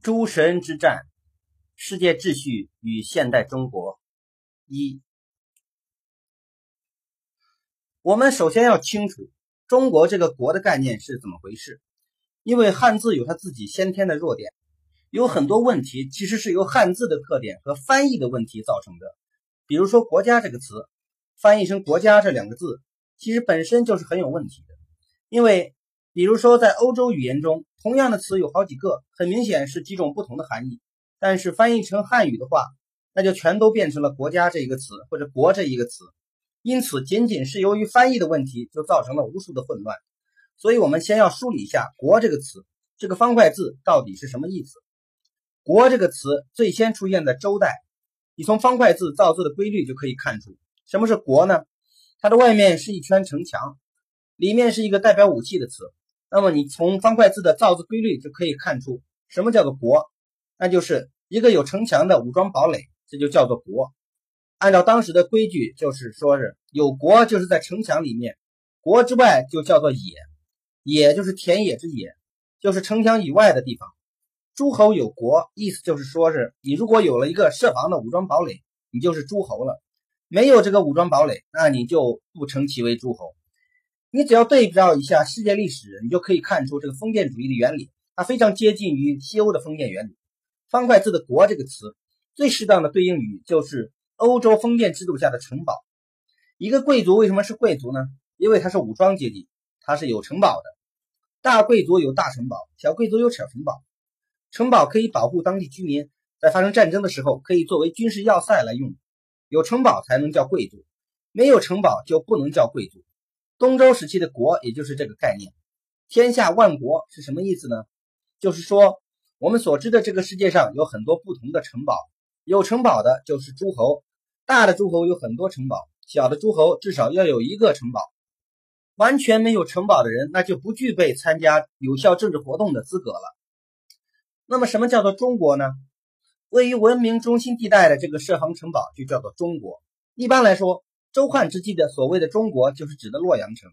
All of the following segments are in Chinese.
诸神之战，世界秩序与现代中国。一，我们首先要清楚中国这个国的概念是怎么回事。因为汉字有它自己先天的弱点，有很多问题其实是由汉字的特点和翻译的问题造成的。比如说“国家”这个词，翻译成“国家”这两个字，其实本身就是很有问题的。因为，比如说在欧洲语言中，同样的词有好几个，很明显是几种不同的含义。但是翻译成汉语的话，那就全都变成了“国家”这一个词或者“国”这一个词。因此，仅仅是由于翻译的问题，就造成了无数的混乱。所以，我们先要梳理一下“国”这个词，这个方块字到底是什么意思？“国”这个词最先出现在周代，你从方块字造字的规律就可以看出，什么是“国”呢？它的外面是一圈城墙，里面是一个代表武器的词。那么，你从方块字的造字规律就可以看出，什么叫做“国”？那就是一个有城墙的武装堡垒，这就叫做“国”。按照当时的规矩，就是说是有国就是在城墙里面，国之外就叫做“野”。野就是田野之野，就是城墙以外的地方。诸侯有国，意思就是说，是你如果有了一个设防的武装堡垒，你就是诸侯了；没有这个武装堡垒，那你就不称其为诸侯。你只要对照一下世界历史，你就可以看出这个封建主义的原理，它非常接近于西欧的封建原理。方块字的“国”这个词，最适当的对应语就是欧洲封建制度下的城堡。一个贵族为什么是贵族呢？因为他是武装阶级，他是有城堡的。大贵族有大城堡，小贵族有小城堡。城堡可以保护当地居民，在发生战争的时候可以作为军事要塞来用。有城堡才能叫贵族，没有城堡就不能叫贵族。东周时期的“国”也就是这个概念。天下万国是什么意思呢？就是说，我们所知的这个世界上有很多不同的城堡，有城堡的就是诸侯，大的诸侯有很多城堡，小的诸侯至少要有一个城堡。完全没有城堡的人，那就不具备参加有效政治活动的资格了。那么，什么叫做中国呢？位于文明中心地带的这个设防城堡就叫做中国。一般来说，周汉之际的所谓的中国，就是指的洛阳城，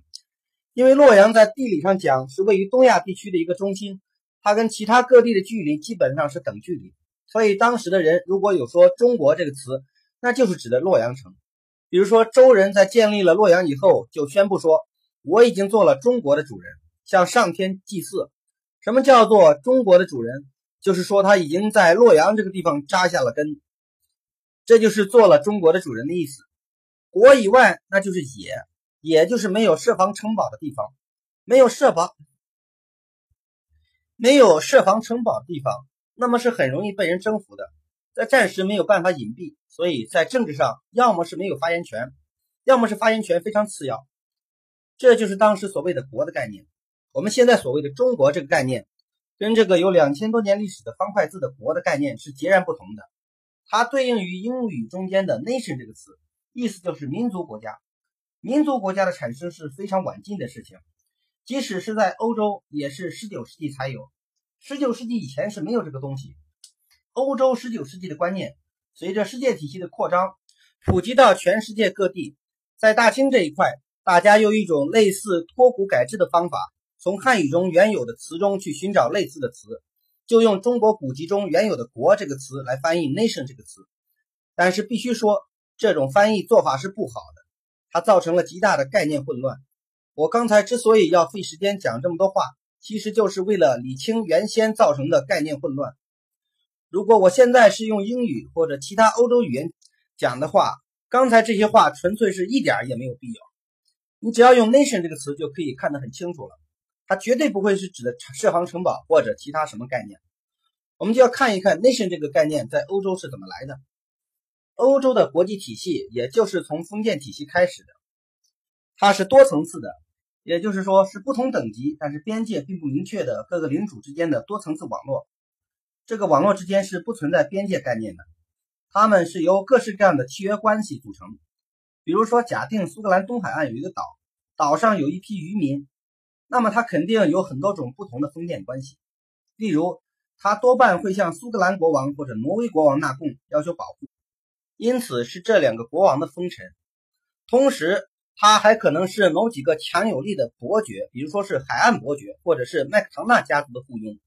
因为洛阳在地理上讲是位于东亚地区的一个中心，它跟其他各地的距离基本上是等距离，所以当时的人如果有说“中国”这个词，那就是指的洛阳城。比如说，周人在建立了洛阳以后，就宣布说。我已经做了中国的主人，向上天祭祀。什么叫做中国的主人？就是说他已经在洛阳这个地方扎下了根，这就是做了中国的主人的意思。国以外，那就是野，也就是没有设防城堡的地方，没有设防，没有设防城堡的地方，那么是很容易被人征服的，在战时没有办法隐蔽，所以在政治上要么是没有发言权，要么是发言权非常次要。这就是当时所谓的“国”的概念。我们现在所谓的“中国”这个概念，跟这个有两千多年历史的方块字的“国”的概念是截然不同的。它对应于英语中间的 “nation” 这个词，意思就是民族国家。民族国家的产生是非常晚近的事情，即使是在欧洲，也是十九世纪才有。十九世纪以前是没有这个东西。欧洲十九世纪的观念，随着世界体系的扩张，普及到全世界各地。在大清这一块。大家用一种类似脱古改制的方法，从汉语中原有的词中去寻找类似的词，就用中国古籍中原有的“国”这个词来翻译 “nation” 这个词。但是必须说，这种翻译做法是不好的，它造成了极大的概念混乱。我刚才之所以要费时间讲这么多话，其实就是为了理清原先造成的概念混乱。如果我现在是用英语或者其他欧洲语言讲的话，刚才这些话纯粹是一点也没有必要。你只要用 nation 这个词就可以看得很清楚了，它绝对不会是指的设防城堡或者其他什么概念。我们就要看一看 nation 这个概念在欧洲是怎么来的。欧洲的国际体系也就是从封建体系开始的，它是多层次的，也就是说是不同等级但是边界并不明确的各个领主之间的多层次网络。这个网络之间是不存在边界概念的，它们是由各式各样的契约关系组成。比如说，假定苏格兰东海岸有一个岛，岛上有一批渔民，那么它肯定有很多种不同的封建关系。例如，他多半会向苏格兰国王或者挪威国王纳贡，要求保护，因此是这两个国王的封臣。同时，他还可能是某几个强有力的伯爵，比如说是海岸伯爵，或者是麦克唐纳家族的附庸。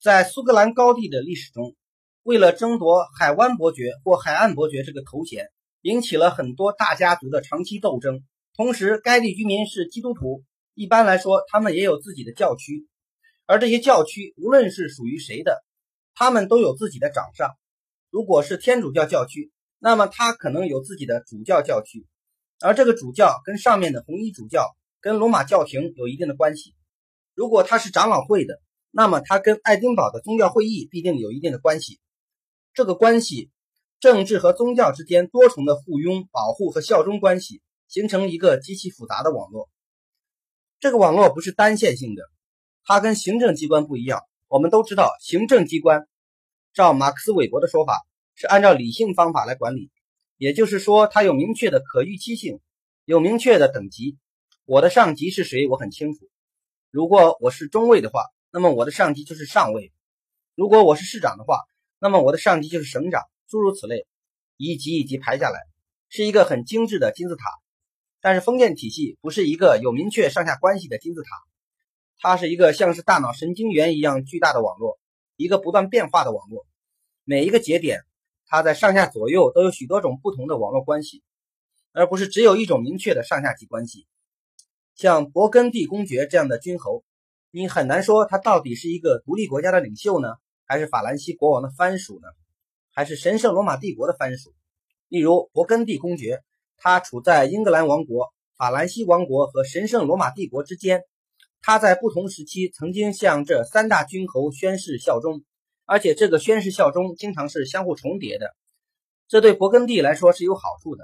在苏格兰高地的历史中，为了争夺海湾伯爵或海岸伯爵这个头衔，引起了很多大家族的长期斗争。同时，该地居民是基督徒，一般来说，他们也有自己的教区。而这些教区，无论是属于谁的，他们都有自己的掌上。如果是天主教教区，那么他可能有自己的主教教区，而这个主教跟上面的红衣主教、跟罗马教廷有一定的关系。如果他是长老会的，那么他跟爱丁堡的宗教会议必定有一定的关系。这个关系，政治和宗教之间多重的附庸、保护和效忠关系。形成一个极其复杂的网络。这个网络不是单线性的，它跟行政机关不一样。我们都知道，行政机关照马克思韦伯的说法是按照理性方法来管理，也就是说，它有明确的可预期性，有明确的等级。我的上级是谁，我很清楚。如果我是中尉的话，那么我的上级就是上尉；如果我是市长的话，那么我的上级就是省长，诸如此类，一级一级排下来，是一个很精致的金字塔。但是封建体系不是一个有明确上下关系的金字塔，它是一个像是大脑神经元一样巨大的网络，一个不断变化的网络。每一个节点，它在上下左右都有许多种不同的网络关系，而不是只有一种明确的上下级关系。像勃艮第公爵这样的君侯，你很难说他到底是一个独立国家的领袖呢，还是法兰西国王的藩属呢，还是神圣罗马帝国的藩属？例如勃艮第公爵。他处在英格兰王国、法兰西王国和神圣罗马帝国之间。他在不同时期曾经向这三大君侯宣誓效忠，而且这个宣誓效忠经常是相互重叠的。这对勃艮第来说是有好处的。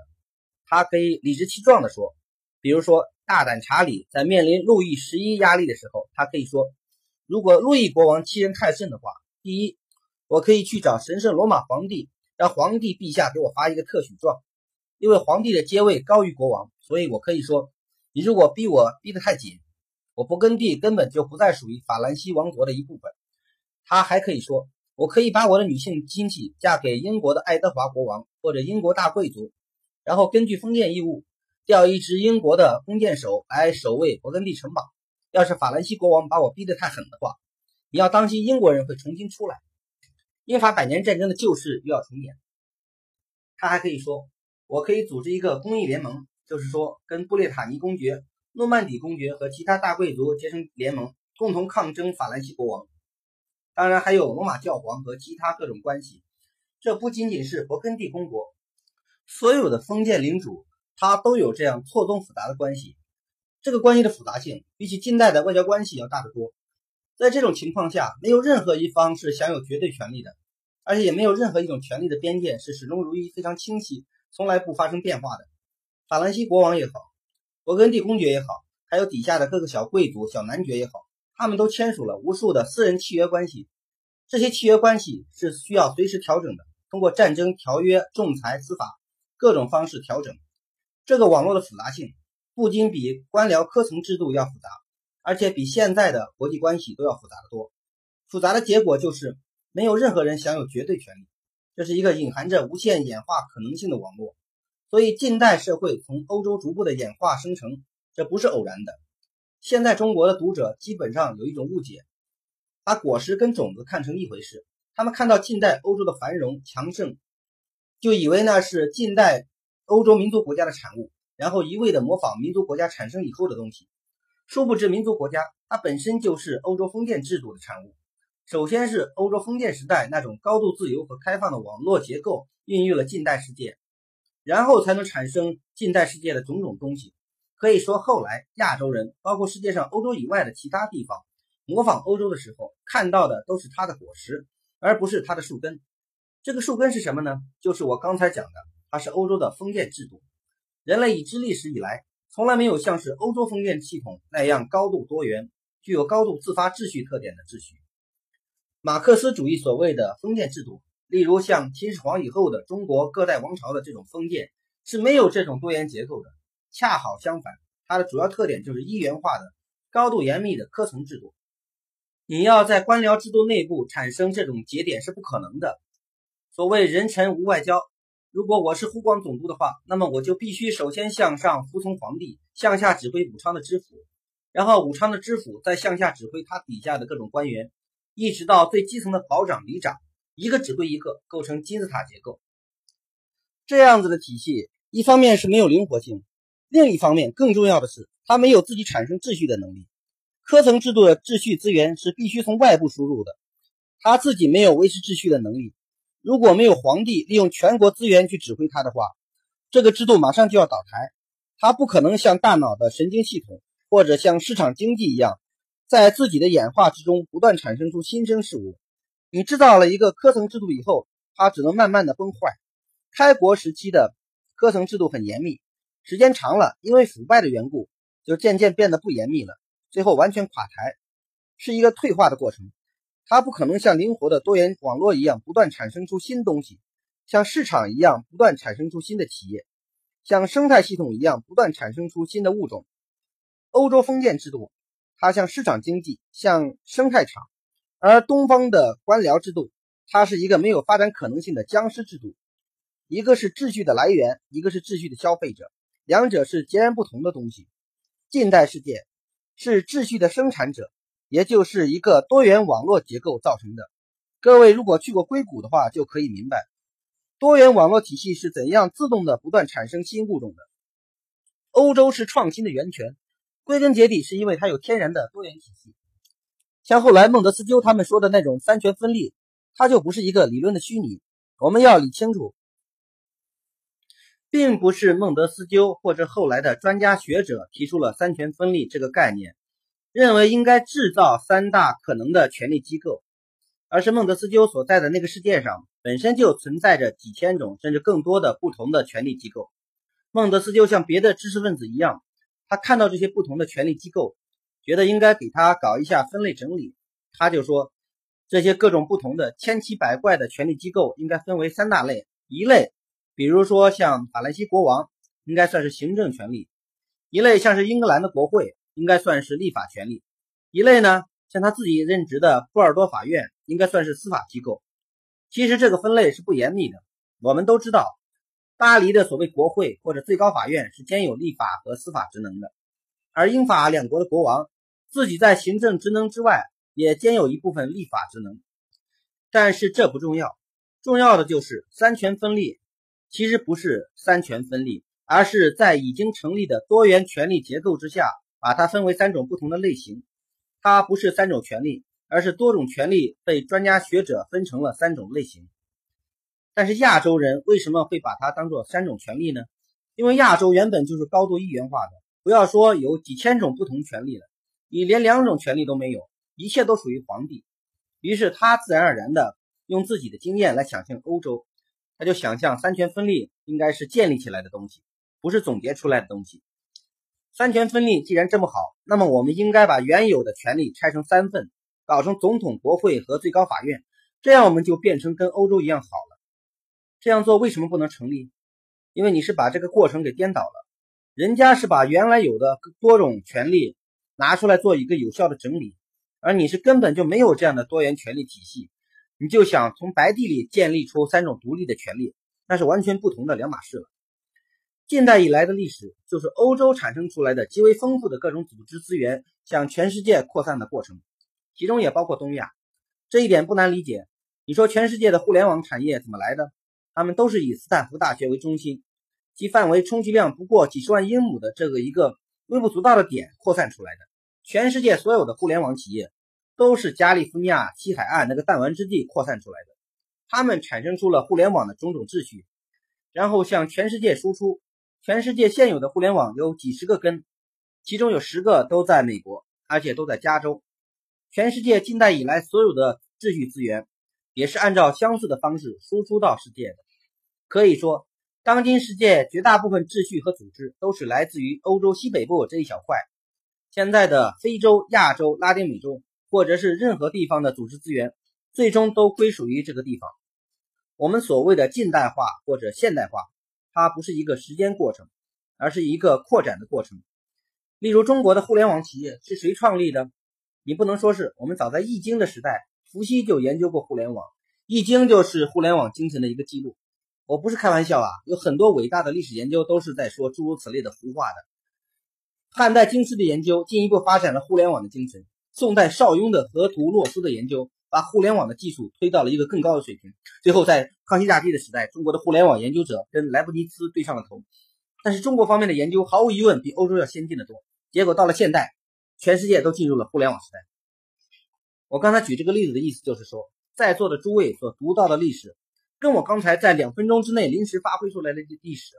他可以理直气壮地说，比如说，大胆查理在面临路易十一压力的时候，他可以说：“如果路易国王欺人太甚的话，第一，我可以去找神圣罗马皇帝，让皇帝陛下给我发一个特许状。”因为皇帝的阶位高于国王，所以我可以说，你如果逼我逼得太紧，我勃艮第根本就不再属于法兰西王国的一部分。他还可以说，我可以把我的女性亲戚嫁给英国的爱德华国王或者英国大贵族，然后根据封建义务调一支英国的弓箭手来守卫勃艮第城堡。要是法兰西国王把我逼得太狠的话，你要当心英国人会重新出来，英法百年战争的旧事又要重演。他还可以说。我可以组织一个公益联盟，就是说，跟布列塔尼公爵、诺曼底公爵和其他大贵族结成联盟，共同抗争法兰西国王。当然，还有罗马教皇和其他各种关系。这不仅仅是勃艮第公国，所有的封建领主，他都有这样错综复杂的关系。这个关系的复杂性，比起近代的外交关系要大得多。在这种情况下，没有任何一方是享有绝对权利的，而且也没有任何一种权利的边界是始终如一、非常清晰。从来不发生变化的法兰西国王也好，勃艮第公爵也好，还有底下的各个小贵族、小男爵也好，他们都签署了无数的私人契约关系。这些契约关系是需要随时调整的，通过战争、条约、仲裁、司法各种方式调整。这个网络的复杂性不仅比官僚科层制度要复杂，而且比现在的国际关系都要复杂的多。复杂的结果就是没有任何人享有绝对权利。这是一个隐含着无限演化可能性的网络，所以近代社会从欧洲逐步的演化生成，这不是偶然的。现在中国的读者基本上有一种误解，把果实跟种子看成一回事。他们看到近代欧洲的繁荣强盛，就以为那是近代欧洲民族国家的产物，然后一味的模仿民族国家产生以后的东西。殊不知，民族国家它本身就是欧洲封建制度的产物。首先是欧洲封建时代那种高度自由和开放的网络结构孕育了近代世界，然后才能产生近代世界的种种东西。可以说，后来亚洲人，包括世界上欧洲以外的其他地方，模仿欧洲的时候，看到的都是它的果实，而不是它的树根。这个树根是什么呢？就是我刚才讲的，它是欧洲的封建制度。人类已知历史以来，从来没有像是欧洲封建系统那样高度多元、具有高度自发秩序特点的秩序。马克思主义所谓的封建制度，例如像秦始皇以后的中国各代王朝的这种封建，是没有这种多元结构的。恰好相反，它的主要特点就是一元化的、高度严密的科层制度。你要在官僚制度内部产生这种节点是不可能的。所谓人臣无外交，如果我是湖广总督的话，那么我就必须首先向上服从皇帝，向下指挥武昌的知府，然后武昌的知府再向下指挥他底下的各种官员。一直到最基层的保长、里长，一个指挥一个，构成金字塔结构。这样子的体系，一方面是没有灵活性，另一方面更重要的是，它没有自己产生秩序的能力。科层制度的秩序资源是必须从外部输入的，他自己没有维持秩序的能力。如果没有皇帝利用全国资源去指挥他的话，这个制度马上就要倒台。他不可能像大脑的神经系统或者像市场经济一样，在自己的演化之中不断产生出新生事物。你制造了一个科层制度以后，它只能慢慢的崩坏。开国时期的科层制度很严密，时间长了，因为腐败的缘故，就渐渐变得不严密了，最后完全垮台，是一个退化的过程。它不可能像灵活的多元网络一样不断产生出新东西，像市场一样不断产生出新的企业。像生态系统一样不断产生出新的物种。欧洲封建制度，它像市场经济，像生态场；而东方的官僚制度，它是一个没有发展可能性的僵尸制度。一个是秩序的来源，一个是秩序的消费者，两者是截然不同的东西。近代世界是秩序的生产者，也就是一个多元网络结构造成的。各位如果去过硅谷的话，就可以明白。多元网络体系是怎样自动的不断产生新物种的？欧洲是创新的源泉，归根结底是因为它有天然的多元体系。像后来孟德斯鸠他们说的那种三权分立，它就不是一个理论的虚拟。我们要理清楚，并不是孟德斯鸠或者后来的专家学者提出了三权分立这个概念，认为应该制造三大可能的权力机构。而是孟德斯鸠所在的那个世界上本身就存在着几千种甚至更多的不同的权力机构。孟德斯鸠像别的知识分子一样，他看到这些不同的权力机构，觉得应该给他搞一下分类整理。他就说，这些各种不同的千奇百怪的权力机构应该分为三大类：一类，比如说像法兰西国王，应该算是行政权力；一类像是英格兰的国会，应该算是立法权力；一类呢？像他自己任职的波尔多法院，应该算是司法机构。其实这个分类是不严密的。我们都知道，巴黎的所谓国会或者最高法院是兼有立法和司法职能的，而英法两国的国王自己在行政职能之外，也兼有一部分立法职能。但是这不重要，重要的就是三权分立，其实不是三权分立，而是在已经成立的多元权力结构之下，把它分为三种不同的类型。它不是三种权利，而是多种权利被专家学者分成了三种类型。但是亚洲人为什么会把它当做三种权利呢？因为亚洲原本就是高度一元化的，不要说有几千种不同权利了，你连两种权利都没有，一切都属于皇帝。于是他自然而然的用自己的经验来想象欧洲，他就想象三权分立应该是建立起来的东西，不是总结出来的东西。三权分立既然这么好，那么我们应该把原有的权力拆成三份，搞成总统、国会和最高法院，这样我们就变成跟欧洲一样好了。这样做为什么不能成立？因为你是把这个过程给颠倒了。人家是把原来有的多种权利拿出来做一个有效的整理，而你是根本就没有这样的多元权力体系，你就想从白地里建立出三种独立的权利，那是完全不同的两码事了。近代以来的历史，就是欧洲产生出来的极为丰富的各种组织资源向全世界扩散的过程，其中也包括东亚。这一点不难理解。你说全世界的互联网产业怎么来的？他们都是以斯坦福大学为中心，其范围充其量不过几十万英亩的这个一个微不足道的点扩散出来的。全世界所有的互联网企业都是加利福尼亚西海岸那个弹丸之地扩散出来的，他们产生出了互联网的种种秩序，然后向全世界输出。全世界现有的互联网有几十个根，其中有十个都在美国，而且都在加州。全世界近代以来所有的秩序资源，也是按照相似的方式输出到世界的。可以说，当今世界绝大部分秩序和组织都是来自于欧洲西北部这一小块。现在的非洲、亚洲、拉丁美洲，或者是任何地方的组织资源，最终都归属于这个地方。我们所谓的近代化或者现代化。它不是一个时间过程，而是一个扩展的过程。例如，中国的互联网企业是谁创立的？你不能说是我们早在《易经》的时代，伏羲就研究过互联网，《易经》就是互联网精神的一个记录。我不是开玩笑啊，有很多伟大的历史研究都是在说诸如此类的胡话的。汉代经师的研究进一步发展了互联网的精神，宋代邵雍的河图洛书的研究，把互联网的技术推到了一个更高的水平。最后，在康熙大帝的时代，中国的互联网研究者跟莱布尼茨对上了头。但是，中国方面的研究毫无疑问比欧洲要先进的多。结果到了现代，全世界都进入了互联网时代。我刚才举这个例子的意思就是说，在座的诸位所读到的历史，跟我刚才在两分钟之内临时发挥出来的历史，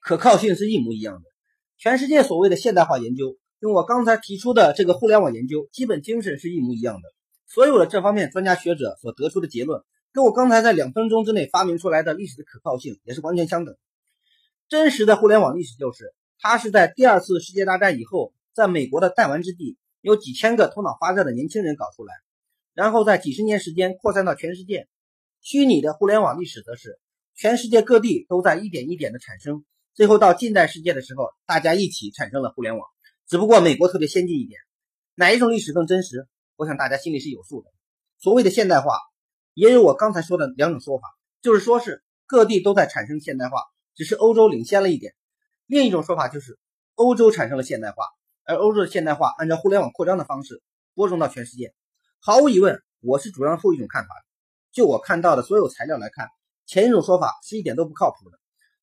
可靠性是一模一样的。全世界所谓的现代化研究，跟我刚才提出的这个互联网研究，基本精神是一模一样的。所有的这方面专家学者所得出的结论，跟我刚才在两分钟之内发明出来的历史的可靠性也是完全相等。真实的互联网历史就是，它是在第二次世界大战以后，在美国的弹丸之地。有几千个头脑发热的年轻人搞出来，然后在几十年时间扩散到全世界。虚拟的互联网历史则是全世界各地都在一点一点的产生，最后到近代世界的时候，大家一起产生了互联网。只不过美国特别先进一点。哪一种历史更真实？我想大家心里是有数的。所谓的现代化，也有我刚才说的两种说法，就是说是各地都在产生现代化，只是欧洲领先了一点。另一种说法就是欧洲产生了现代化。而欧洲的现代化按照互联网扩张的方式播种到全世界，毫无疑问，我是主张后一种看法的。就我看到的所有材料来看，前一种说法是一点都不靠谱的，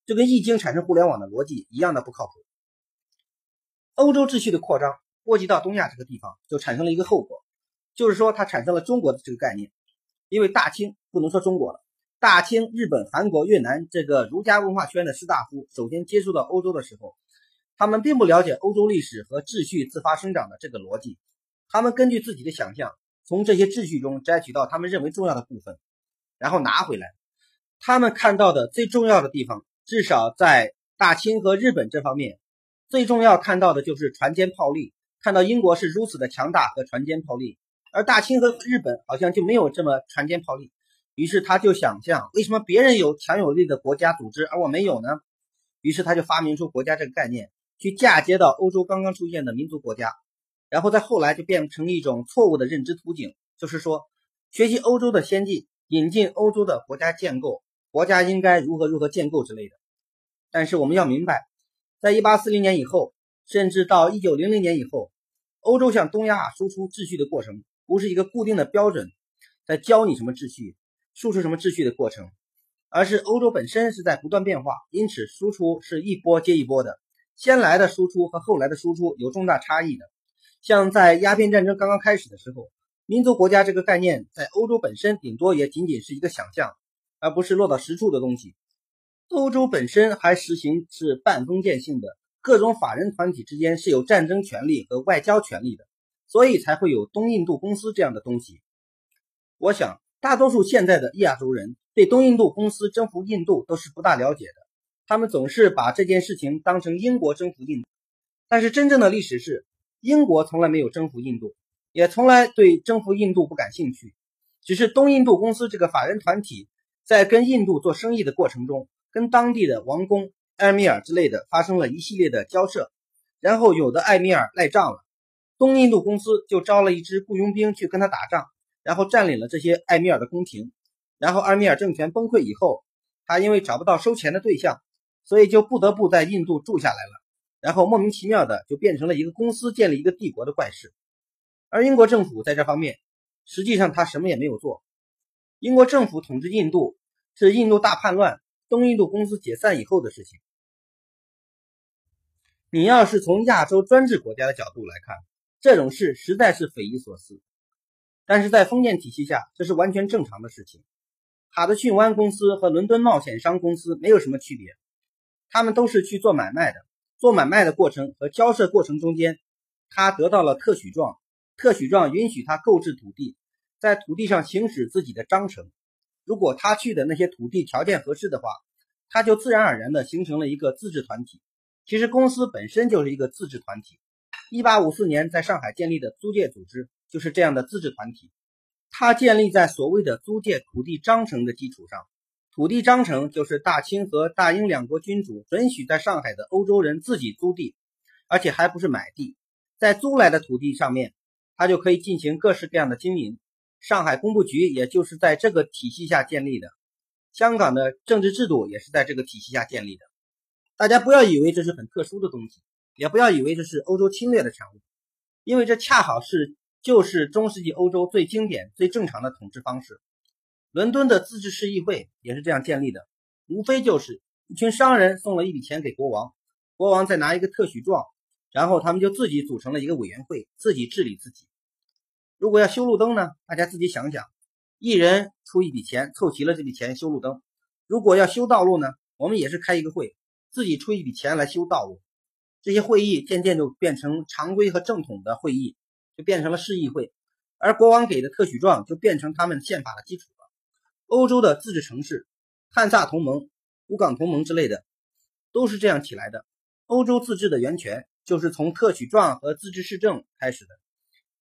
就跟易经产生互联网的逻辑一样的不靠谱。欧洲秩序的扩张波及到东亚这个地方，就产生了一个后果，就是说它产生了中国的这个概念。因为大清不能说中国了，大清、日本、韩国、越南这个儒家文化圈的士大夫首先接触到欧洲的时候。他们并不了解欧洲历史和秩序自发生长的这个逻辑，他们根据自己的想象，从这些秩序中摘取到他们认为重要的部分，然后拿回来。他们看到的最重要的地方，至少在大清和日本这方面，最重要看到的就是船坚炮利，看到英国是如此的强大和船坚炮利，而大清和日本好像就没有这么船坚炮利。于是他就想象，为什么别人有强有力的国家组织，而我没有呢？于是他就发明出国家这个概念。去嫁接到欧洲刚刚出现的民族国家，然后再后来就变成一种错误的认知图景，就是说学习欧洲的先进，引进欧洲的国家建构，国家应该如何如何建构之类的。但是我们要明白，在一八四零年以后，甚至到一九零零年以后，欧洲向东亚输出秩序的过程，不是一个固定的标准，在教你什么秩序，输出什么秩序的过程，而是欧洲本身是在不断变化，因此输出是一波接一波的。先来的输出和后来的输出有重大差异的，像在鸦片战争刚刚开始的时候，民族国家这个概念在欧洲本身顶多也仅仅是一个想象，而不是落到实处的东西。欧洲本身还实行是半封建性的，各种法人团体之间是有战争权利和外交权利的，所以才会有东印度公司这样的东西。我想，大多数现在的亚洲人对东印度公司征服印度都是不大了解的。他们总是把这件事情当成英国征服印，但是真正的历史是，英国从来没有征服印度，也从来对征服印度不感兴趣。只是东印度公司这个法人团体在跟印度做生意的过程中，跟当地的王公、埃米尔之类的发生了一系列的交涉，然后有的埃米尔赖账了，东印度公司就招了一支雇佣兵去跟他打仗，然后占领了这些埃米尔的宫廷，然后埃米尔政权崩溃以后，他因为找不到收钱的对象。所以就不得不在印度住下来了，然后莫名其妙的就变成了一个公司建立一个帝国的怪事。而英国政府在这方面，实际上他什么也没有做。英国政府统治印度是印度大叛乱、东印度公司解散以后的事情。你要是从亚洲专制国家的角度来看，这种事实在是匪夷所思。但是在封建体系下，这是完全正常的事情。卡德逊湾公司和伦敦冒险商公司没有什么区别。他们都是去做买卖的，做买卖的过程和交涉过程中间，他得到了特许状，特许状允许他购置土地，在土地上行使自己的章程。如果他去的那些土地条件合适的话，他就自然而然的形成了一个自治团体。其实公司本身就是一个自治团体。一八五四年在上海建立的租界组织就是这样的自治团体，它建立在所谓的租界土地章程的基础上。土地章程就是大清和大英两国君主准许在上海的欧洲人自己租地，而且还不是买地，在租来的土地上面，他就可以进行各式各样的经营。上海工部局也就是在这个体系下建立的，香港的政治制度也是在这个体系下建立的。大家不要以为这是很特殊的东西，也不要以为这是欧洲侵略的产物，因为这恰好是就是中世纪欧洲最经典、最正常的统治方式。伦敦的自治市议会也是这样建立的，无非就是一群商人送了一笔钱给国王，国王再拿一个特许状，然后他们就自己组成了一个委员会，自己治理自己。如果要修路灯呢？大家自己想想，一人出一笔钱，凑齐了这笔钱修路灯。如果要修道路呢？我们也是开一个会，自己出一笔钱来修道路。这些会议渐渐就变成常规和正统的会议，就变成了市议会，而国王给的特许状就变成他们宪法的基础了。欧洲的自治城市，汉萨同盟、乌港同盟之类的，都是这样起来的。欧洲自治的源泉就是从特许状和自治市政开始的。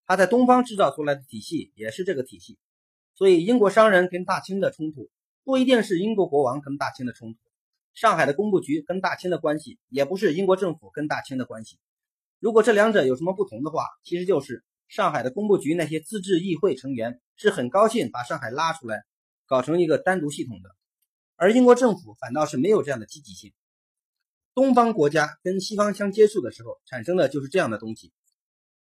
他在东方制造出来的体系也是这个体系，所以英国商人跟大清的冲突不一定是英国国王跟大清的冲突，上海的工部局跟大清的关系也不是英国政府跟大清的关系。如果这两者有什么不同的话，其实就是上海的工部局那些自治议会成员是很高兴把上海拉出来，搞成一个单独系统的，而英国政府反倒是没有这样的积极性。东方国家跟西方相接触的时候产生的就是这样的东西，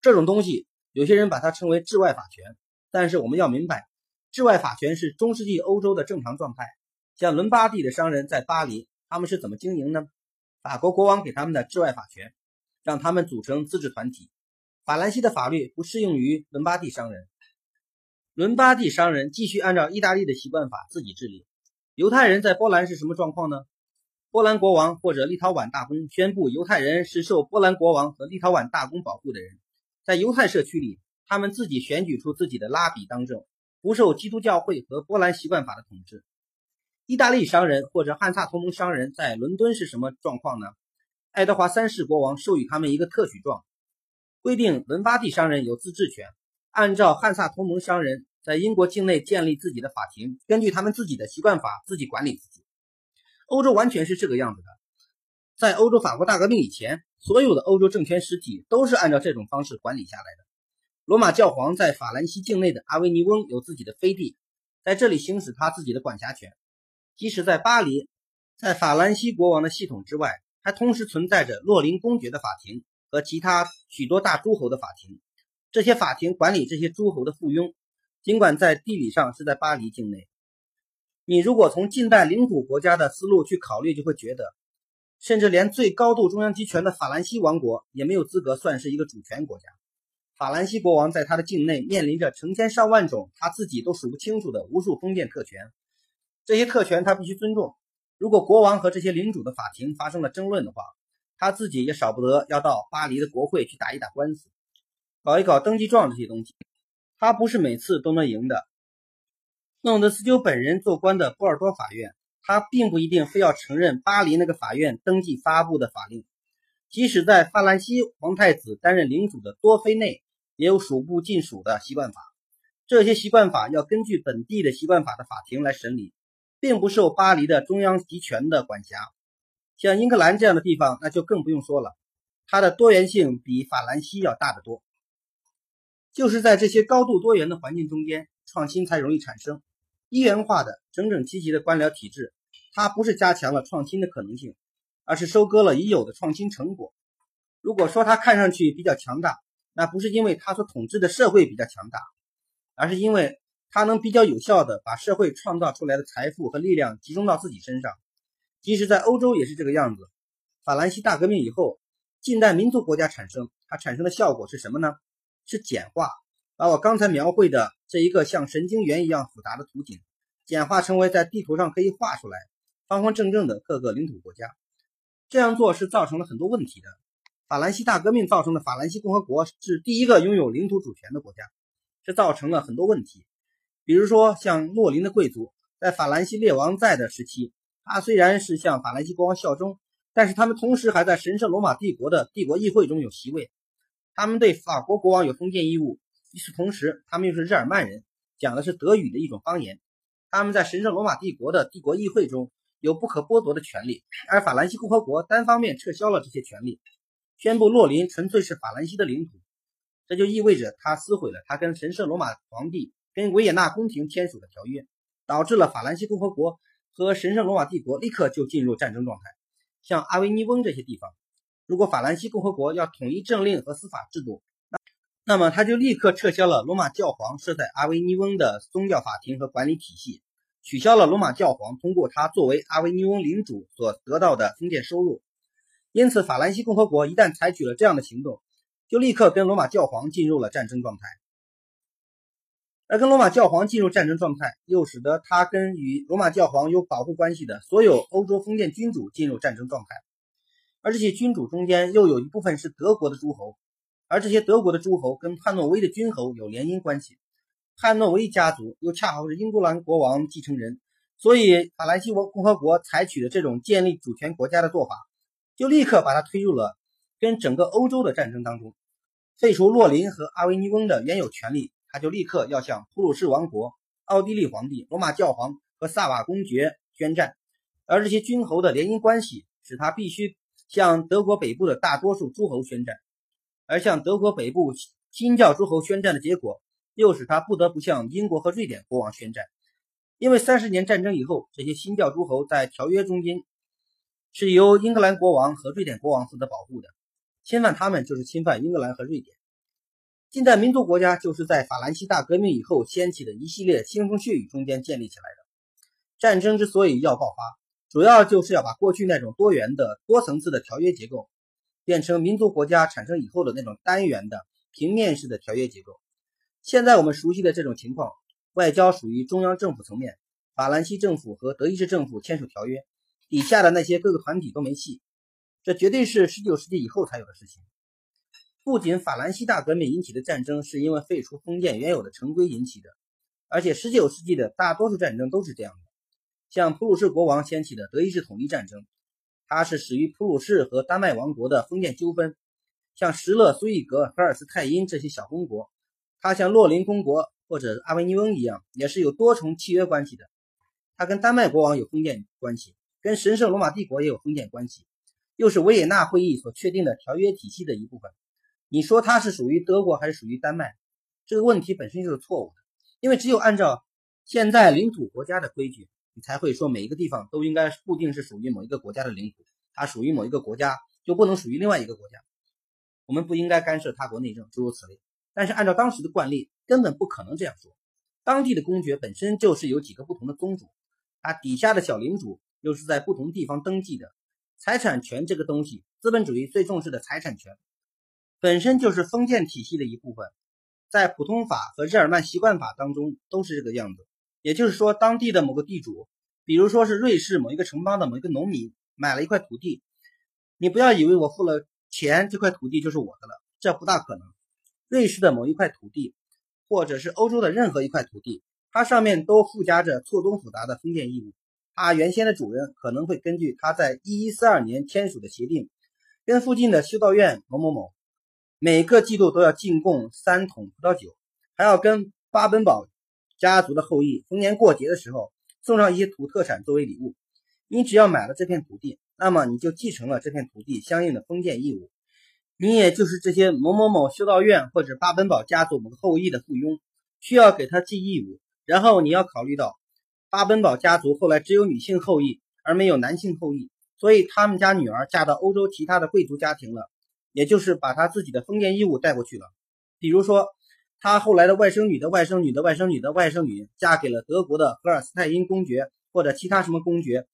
这种东西。有些人把它称为治外法权，但是我们要明白，治外法权是中世纪欧洲的正常状态。像伦巴第的商人在巴黎，他们是怎么经营呢？法国国王给他们的治外法权，让他们组成自治团体。法兰西的法律不适用于伦巴第商人，伦巴第商人继续按照意大利的习惯法自己治理。犹太人在波兰是什么状况呢？波兰国王或者立陶宛大公宣布，犹太人是受波兰国王和立陶宛大公保护的人。在犹太社区里，他们自己选举出自己的拉比当政，不受基督教会和波兰习惯法的统治。意大利商人或者汉萨同盟商人在伦敦是什么状况呢？爱德华三世国王授予他们一个特许状，规定伦巴第商人有自治权，按照汉萨同盟商人在英国境内建立自己的法庭，根据他们自己的习惯法自己管理自己。欧洲完全是这个样子的。在欧洲法国大革命以前，所有的欧洲政权实体都是按照这种方式管理下来的。罗马教皇在法兰西境内的阿维尼翁有自己的飞地，在这里行使他自己的管辖权。即使在巴黎，在法兰西国王的系统之外，还同时存在着洛林公爵的法庭和其他许多大诸侯的法庭。这些法庭管理这些诸侯的附庸，尽管在地理上是在巴黎境内。你如果从近代领土国家的思路去考虑，就会觉得。甚至连最高度中央集权的法兰西王国也没有资格算是一个主权国家。法兰西国王在他的境内面临着成千上万种他自己都数不清楚的无数封建特权，这些特权他必须尊重。如果国王和这些领主的法庭发生了争论的话，他自己也少不得要到巴黎的国会去打一打官司，搞一搞登记状这些东西。他不是每次都能赢的。孟德斯鸠本人做官的波尔多法院。他并不一定非要承认巴黎那个法院登记发布的法令，即使在法兰西皇太子担任领主的多菲内，也有数不尽数的习惯法。这些习惯法要根据本地的习惯法的法庭来审理，并不受巴黎的中央集权的管辖。像英格兰这样的地方，那就更不用说了，它的多元性比法兰西要大得多。就是在这些高度多元的环境中间，创新才容易产生。一元化的整整齐齐的官僚体制。它不是加强了创新的可能性，而是收割了已有的创新成果。如果说它看上去比较强大，那不是因为它所统治的社会比较强大，而是因为它能比较有效地把社会创造出来的财富和力量集中到自己身上。即使在欧洲也是这个样子。法兰西大革命以后，近代民族国家产生，它产生的效果是什么呢？是简化，把我刚才描绘的这一个像神经元一样复杂的图景，简化成为在地图上可以画出来。方方正正的各个领土国家，这样做是造成了很多问题的。法兰西大革命造成的法兰西共和国是第一个拥有领土主权的国家，这造成了很多问题。比如说，像洛林的贵族，在法兰西列王在的时期，他虽然是向法兰西国王效忠，但是他们同时还在神圣罗马帝国的帝国议会中有席位，他们对法国国王有封建义务。与此同时，他们又是日耳曼人，讲的是德语的一种方言，他们在神圣罗马帝国的帝国议会中。有不可剥夺的权利，而法兰西共和国单方面撤销了这些权利，宣布洛林纯粹是法兰西的领土，这就意味着他撕毁了他跟神圣罗马皇帝、跟维也纳宫廷签署的条约，导致了法兰西共和国和神圣罗马帝国立刻就进入战争状态。像阿维尼翁这些地方，如果法兰西共和国要统一政令和司法制度，那那么他就立刻撤销了罗马教皇设在阿维尼翁的宗教法庭和管理体系，取消了罗马教皇通过他作为阿维尼翁领主所得到的封建收入。因此，法兰西共和国一旦采取了这样的行动，就立刻跟罗马教皇进入了战争状态。而跟罗马教皇进入战争状态，又使得他跟与罗马教皇有保护关系的所有欧洲封建君主进入战争状态。而这些君主中间又有一部分是德国的诸侯，而这些德国的诸侯跟汉诺威的君侯有联姻关系。汉诺威家族又恰好是英格兰国王继承人，所以法兰西共和国采取的这种建立主权国家的做法，就立刻把他推入了跟整个欧洲的战争当中，废除洛林和阿维尼翁的原有权利。他就立刻要向普鲁士王国、奥地利皇帝、罗马教皇和萨瓦公爵宣战，而这些君侯的联姻关系使他必须向德国北部的大多数诸侯宣战，而向德国北部新教诸侯宣战的结果，又使他不得不向英国和瑞典国王宣战，因为三十年战争以后，这些新教诸侯在条约中间是由英格兰国王和瑞典国王负责保护的，侵犯他们就是侵犯英格兰和瑞典。近代民族国家就是在法兰西大革命以后掀起的一系列腥风血雨中间建立起来的。战争之所以要爆发，主要就是要把过去那种多元的、多层次的条约结构，变成民族国家产生以后的那种单元的、平面式的条约结构。现在我们熟悉的这种情况，外交属于中央政府层面，法兰西政府和德意志政府签署条约，底下的那些各个团体都没戏。这绝对是十九世纪以后才有的事情。不仅法兰西大革命引起的战争是因为废除封建原有的成规引起的，而且19世纪的大多数战争都是这样的。像普鲁士国王掀起的德意志统一战争，它是始于普鲁士和丹麦王国的封建纠纷；像石勒、苏伊格、赫尔斯泰因这些小公国，它像洛林公国或者阿维尼翁一样，也是有多重契约关系的。它跟丹麦国王有封建关系，跟神圣罗马帝国也有封建关系，又是维也纳会议所确定的条约体系的一部分。你说它是属于德国还是属于丹麦？这个问题本身就是错误的，因为只有按照现在领土国家的规矩，你才会说每一个地方都应该固定是属于某一个国家的领土，它属于某一个国家就不能属于另外一个国家。我们不应该干涉他国内政，诸如此类。但是按照当时的惯例，根本不可能这样说。当地的公爵本身就是有几个不同的宗主，他底下的小领主又是在不同地方登记的。财产权这个东西，资本主义最重视的财产权。本身就是封建体系的一部分，在普通法和日耳曼习惯法当中都是这个样子。也就是说，当地的某个地主，比如说是瑞士某一个城邦的某一个农民，买了一块土地，你不要以为我付了钱，这块土地就是我的了，这不大可能。瑞士的某一块土地，或者是欧洲的任何一块土地，它上面都附加着错综复杂的封建义务。它原先的主人可能会根据他在一一四二年签署的协定，跟附近的修道院某某某。每个季度都要进贡三桶葡萄酒，还要跟巴本堡家族的后裔逢年过节的时候送上一些土特产作为礼物。你只要买了这片土地，那么你就继承了这片土地相应的封建义务，你也就是这些某某某修道院或者巴本堡家族某个后裔的附庸，需要给他记义务。然后你要考虑到巴本堡家族后来只有女性后裔而没有男性后裔，所以他们家女儿嫁到欧洲其他的贵族家庭了。也就是把他自己的封建义务带过去了，比如说，他后来的外甥女的外甥女的外甥女的外甥女嫁给了德国的荷尔斯泰因公爵或者其他什么公爵，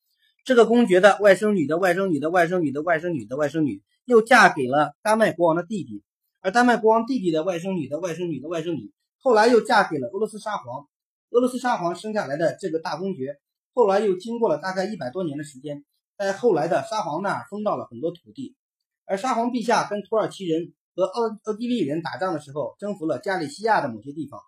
这个公爵的外甥女的外甥女的外甥女的外甥女的外甥女又嫁给了丹麦国王的弟弟，而丹麦国王弟弟的外甥女的外甥女的外甥女后来又嫁给了俄罗斯沙皇，俄罗斯沙皇生下来的这个大公爵后来又经过了大概一百多年的时间，在后来的沙皇那儿分到了很多土地。而沙皇陛下跟土耳其人和奥奥地利人打仗的时候，征服了加利西亚的某些地方，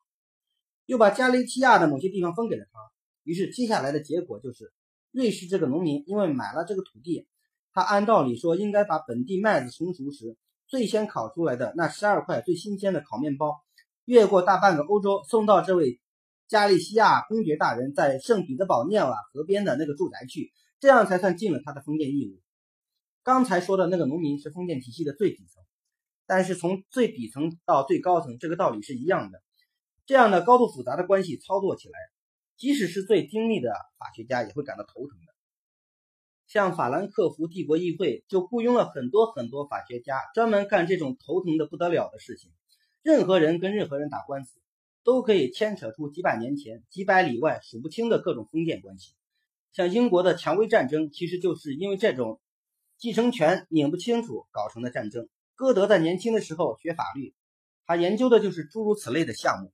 又把加利西亚的某些地方分给了他。于是接下来的结果就是，瑞士这个农民因为买了这个土地，他按道理说应该把本地麦子成熟时最先烤出来的那十二块最新鲜的烤面包，越过大半个欧洲送到这位加利西亚公爵大人在圣彼得堡涅瓦河边的那个住宅去，这样才算尽了他的封建义务。刚才说的那个农民是封建体系的最底层，但是从最底层到最高层，这个道理是一样的。这样的高度复杂的关系操作起来，即使是最精密的法学家也会感到头疼的。像法兰克福帝国议会就雇佣了很多很多法学家，专门干这种头疼的不得了的事情。任何人跟任何人打官司，都可以牵扯出几百年前、几百里外数不清的各种封建关系。像英国的蔷薇战争，其实就是因为这种继承权拧不清楚搞成的战争。歌德在年轻的时候学法律，他研究的就是诸如此类的项目。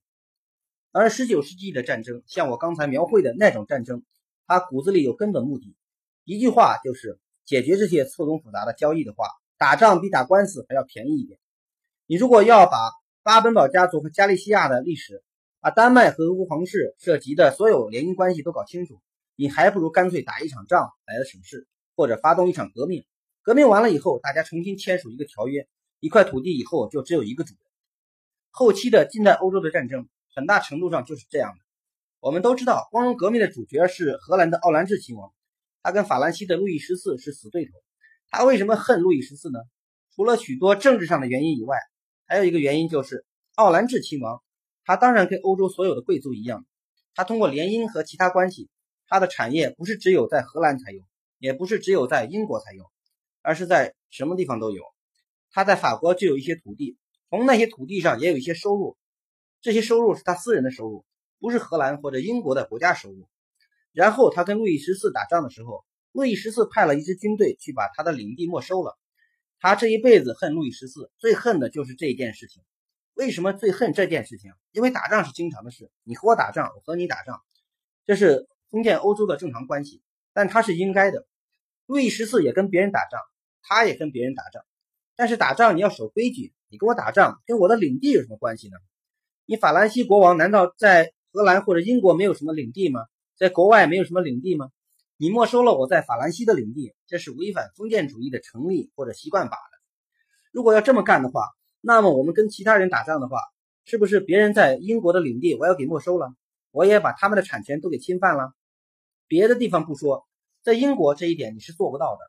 而19世纪的战争，像我刚才描绘的那种战争，他骨子里有根本目的，一句话就是解决这些错综复杂的交易的话，打仗比打官司还要便宜一点。你如果要把巴本堡家族和加利西亚的历史，把丹麦和俄国皇室涉及的所有联姻关系都搞清楚，你还不如干脆打一场仗来的省事，或者发动一场革命。革命完了以后，大家重新签署一个条约，一块土地以后就只有一个主人。后期的近代欧洲的战争。很大程度上就是这样的。我们都知道，光荣革命的主角是荷兰的奥兰治亲王，他跟法兰西的路易十四是死对头。他为什么恨路易十四呢？除了许多政治上的原因以外，还有一个原因就是奥兰治亲王，他当然跟欧洲所有的贵族一样，他通过联姻和其他关系，他的产业不是只有在荷兰才有，也不是只有在英国才有，而是在什么地方都有。他在法国就有一些土地，从那些土地上也有一些收入。这些收入是他私人的收入，不是荷兰或者英国的国家收入。然后他跟路易十四打仗的时候，路易十四派了一支军队去把他的领地没收了。他这一辈子恨路易十四，最恨的就是这一件事情。为什么最恨这件事情？因为打仗是经常的事，你和我打仗，我和你打仗，这是封建欧洲的正常关系，但他是应该的。路易十四也跟别人打仗，他也跟别人打仗，但是打仗你要守规矩，你跟我打仗跟我的领地有什么关系呢？你法兰西国王难道在荷兰或者英国没有什么领地吗？在国外没有什么领地吗？你没收了我在法兰西的领地，这是违反封建主义的成立或者习惯法的。如果要这么干的话，那么我们跟其他人打仗的话，是不是别人在英国的领地我要给没收了？我也把他们的产权都给侵犯了？别的地方不说，在英国这一点你是做不到的。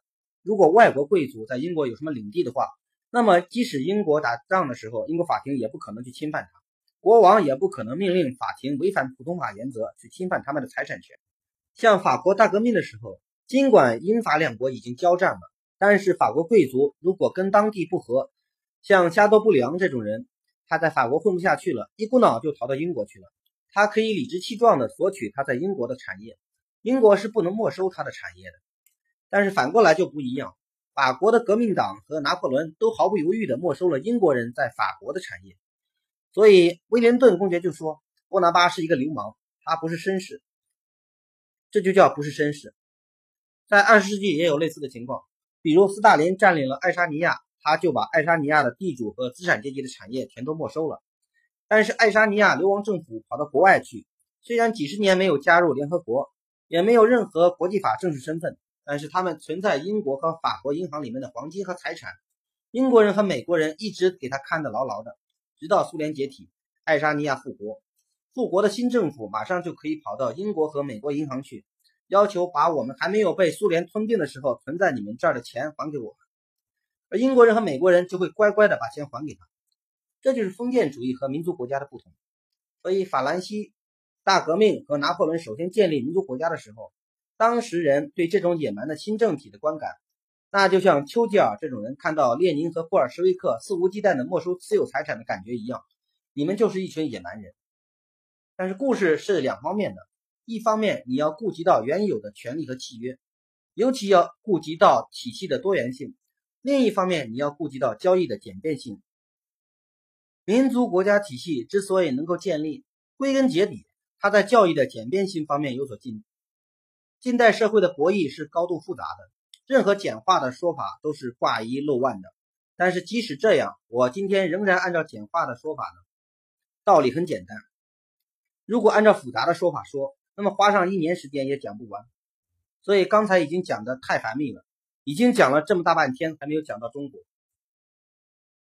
如果外国贵族在英国有什么领地的话，那么即使英国打仗的时候，英国法庭也不可能去侵犯他。国王也不可能命令法庭违反普通法原则去侵犯他们的财产权。像法国大革命的时候，尽管英法两国已经交战了，但是法国贵族如果跟当地不和，像加多布里昂这种人，他在法国混不下去了，一股脑就逃到英国去了。他可以理直气壮地索取他在英国的产业，英国是不能没收他的产业的。但是反过来就不一样，法国的革命党和拿破仑都毫不犹豫地没收了英国人在法国的产业。所以，威灵顿公爵就说：“波拿巴是一个流氓，他不是绅士。”这就叫不是绅士。在二十世纪也有类似的情况，比如斯大林占领了爱沙尼亚，他就把爱沙尼亚的地主和资产阶级的产业全都没收了。但是爱沙尼亚流亡政府跑到国外去，虽然几十年没有加入联合国，也没有任何国际法正式身份，但是他们存在英国和法国银行里面的黄金和财产，英国人和美国人一直给他看得牢牢的。直到苏联解体，爱沙尼亚复国，复国的新政府马上就可以跑到英国和美国银行去，要求把我们还没有被苏联吞并的时候存在你们这儿的钱还给我们，而英国人和美国人就会乖乖的把钱还给他。这就是封建主义和民族国家的不同。所以，法兰西大革命和拿破仑首先建立民族国家的时候，当时人对这种野蛮的新政体的观感。那就像丘吉尔这种人看到列宁和布尔什维克肆无忌惮的没收私有财产的感觉一样，你们就是一群野蛮人。但是故事是两方面的，一方面你要顾及到原有的权利和契约，尤其要顾及到体系的多元性；另一方面你要顾及到交易的简便性。民族国家体系之所以能够建立，归根结底，它在教育的简便性方面有所进步。近代社会的博弈是高度复杂的。任何简化的说法都是挂一漏万的，但是即使这样，我今天仍然按照简化的说法呢。道理很简单，如果按照复杂的说法说，那么花上一年时间也讲不完。所以刚才已经讲的太繁密了，已经讲了这么大半天，还没有讲到中国。